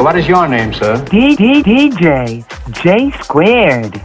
What is your name, sir? D D DJ J squared.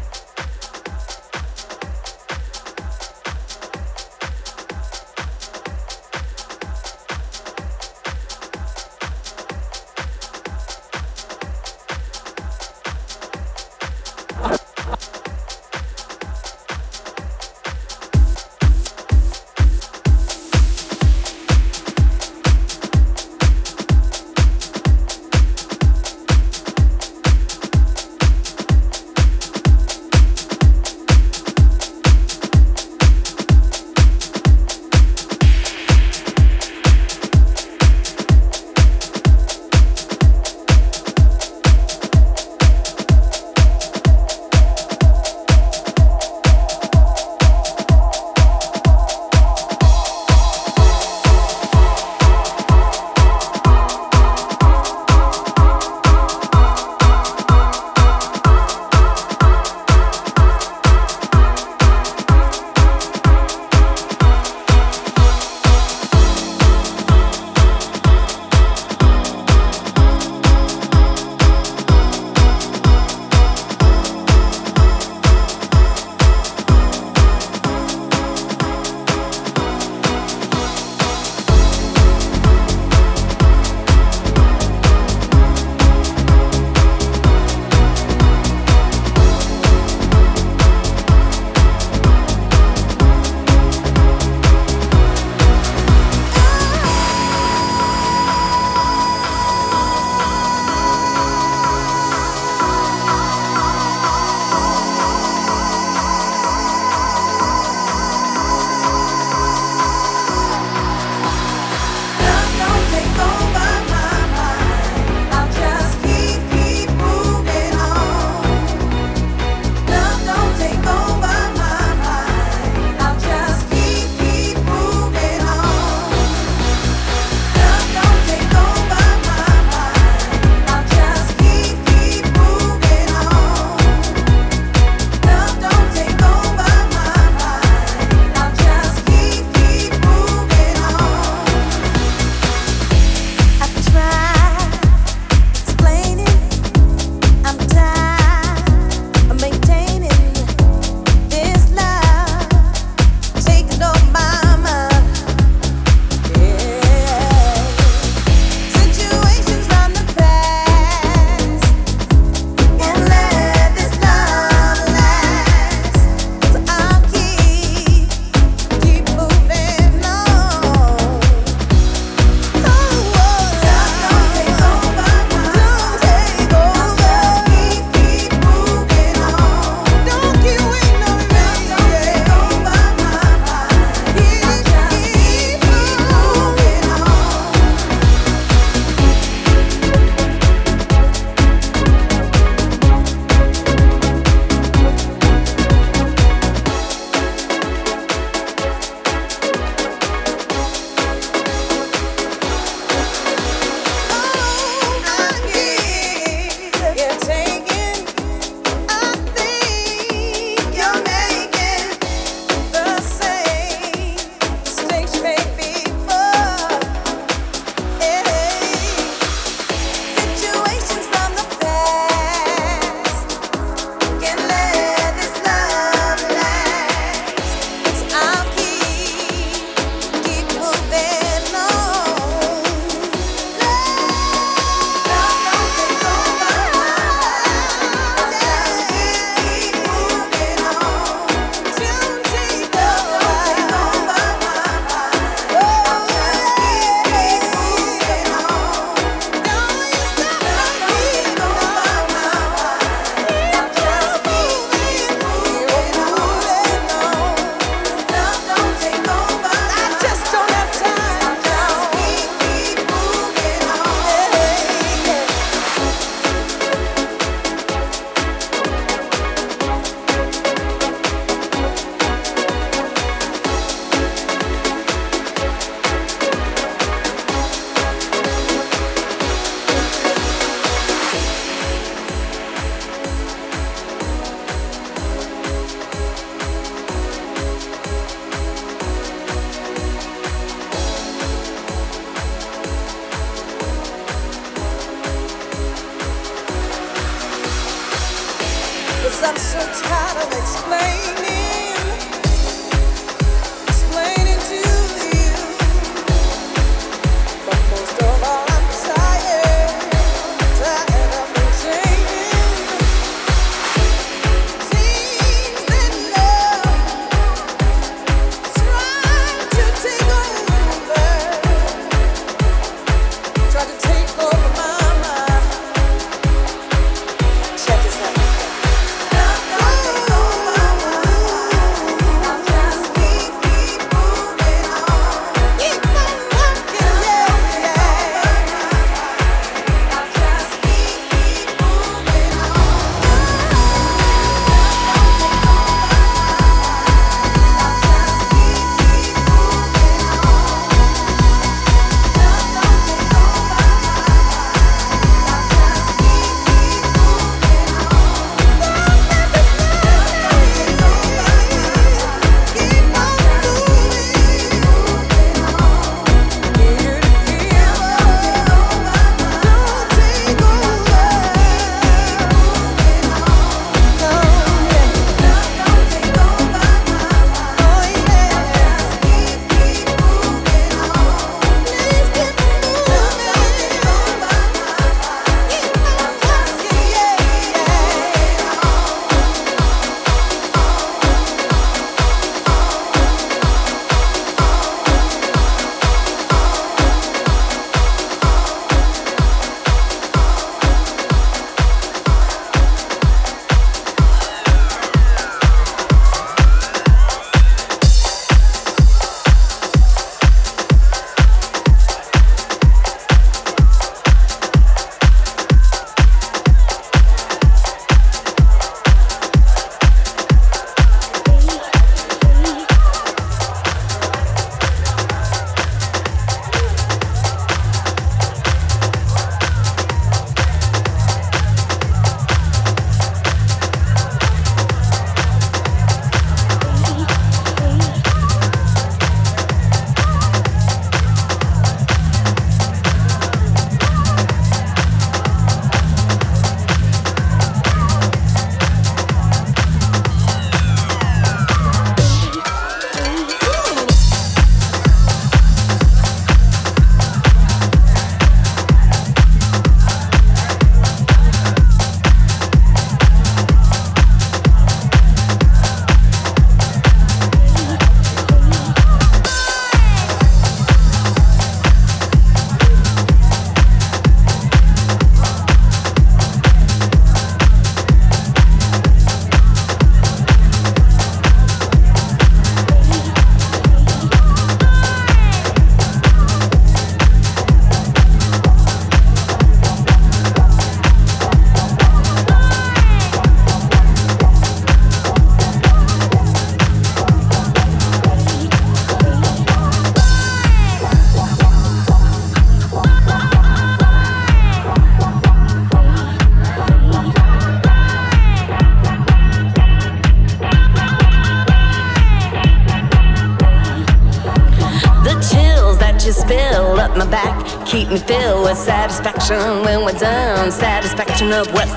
Of what's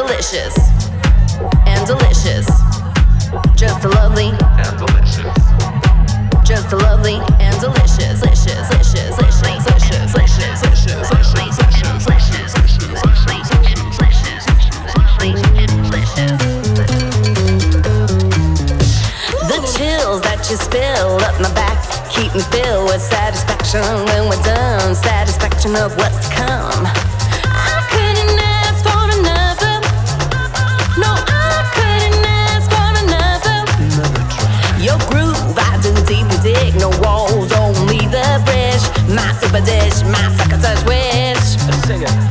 delicious. And delicious. Just lovely. And delicious. Just lovely and delicious. Delicious, delicious, delicious, delicious, delicious, delicious, delicious, delicious, delicious, the chills that you spill up my back keep me filled with satisfaction when we're done. Satisfaction of what's to come. but this massacre wish. Sing it.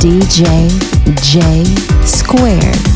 DJ J Squared.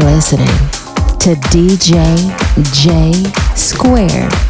Listening to DJ J Squared.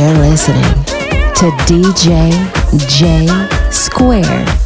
Listening to DJ J Squared.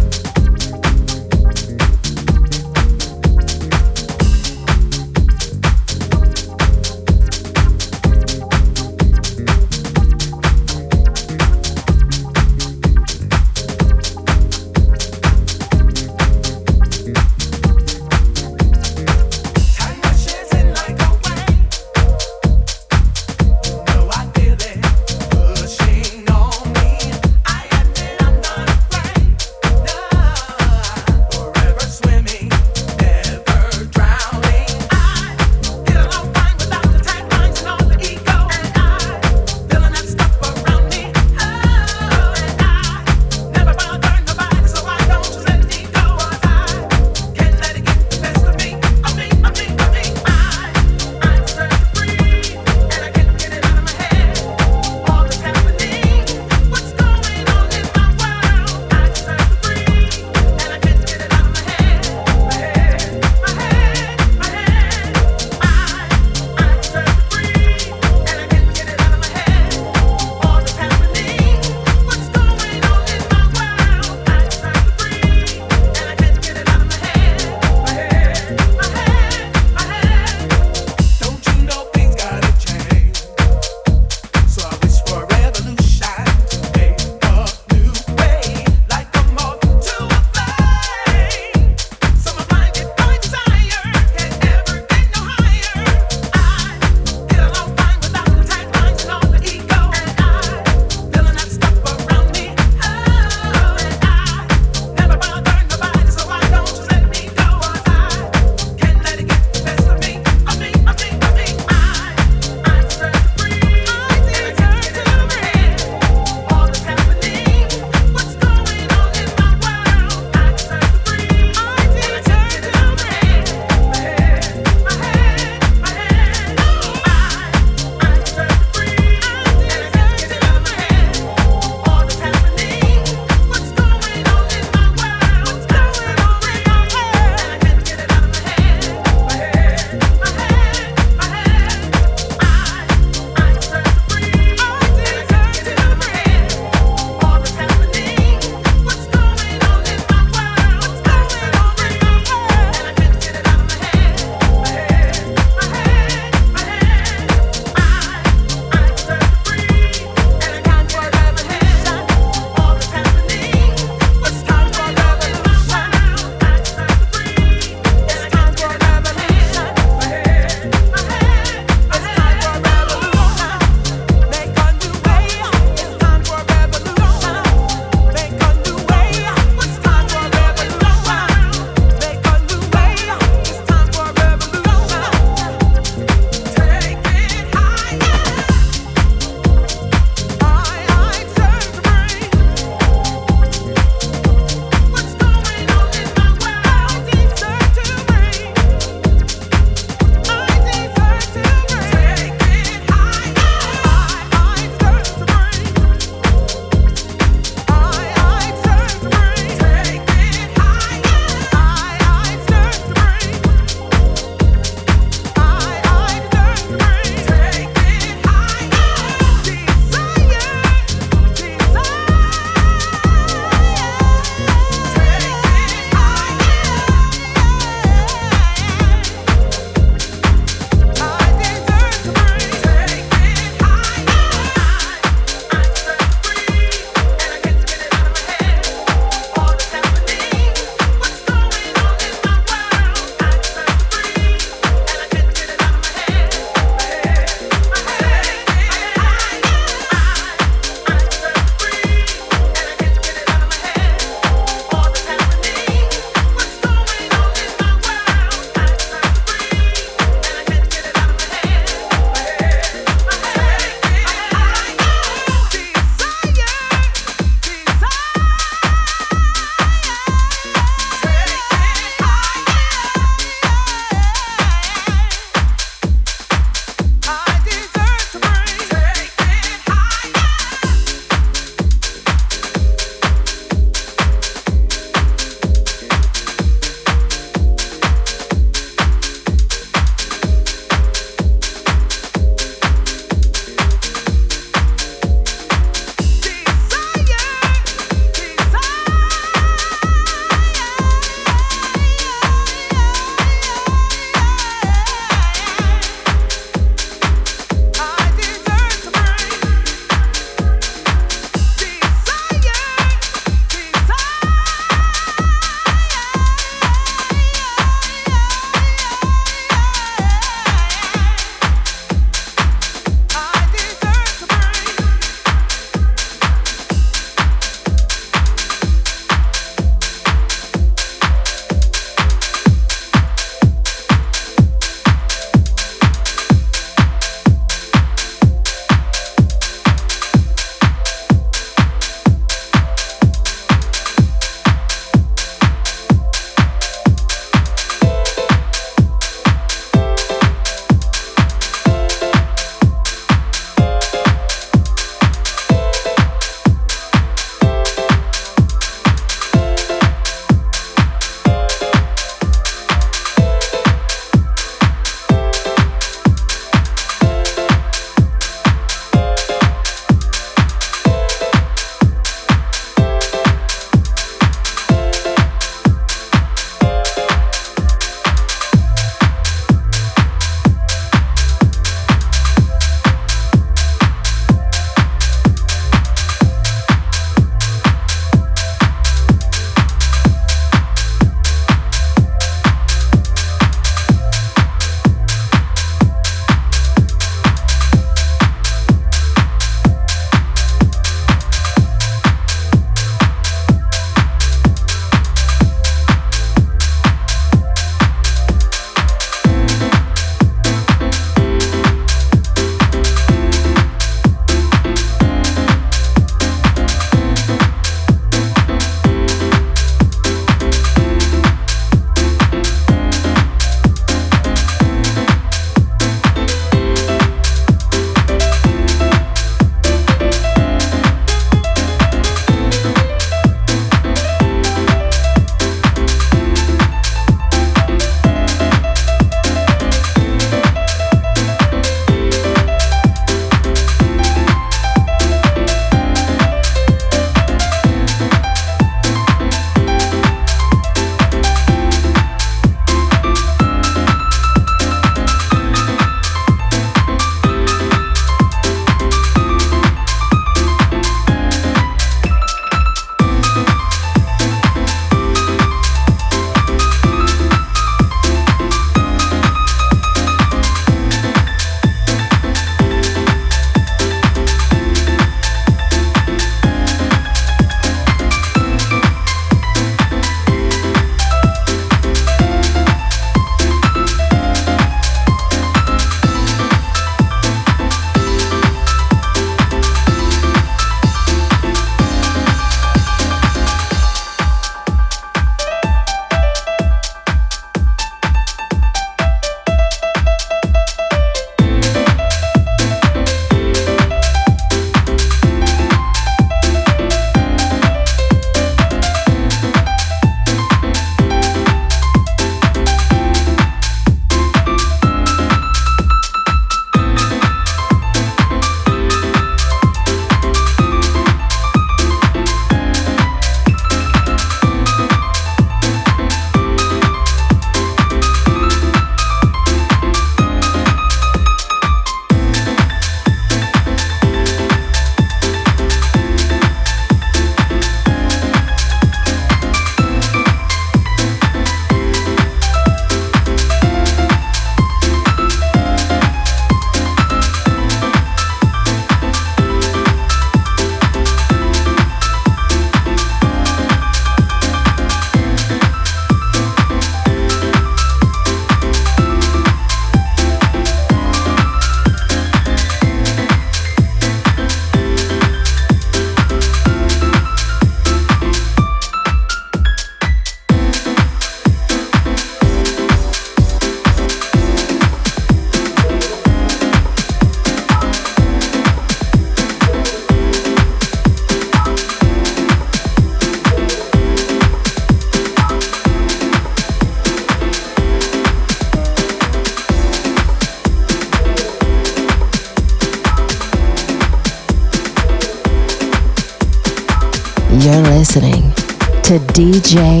DJ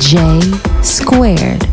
J Squared.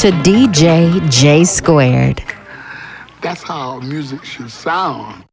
To DJ J Squared. That's how music should sound.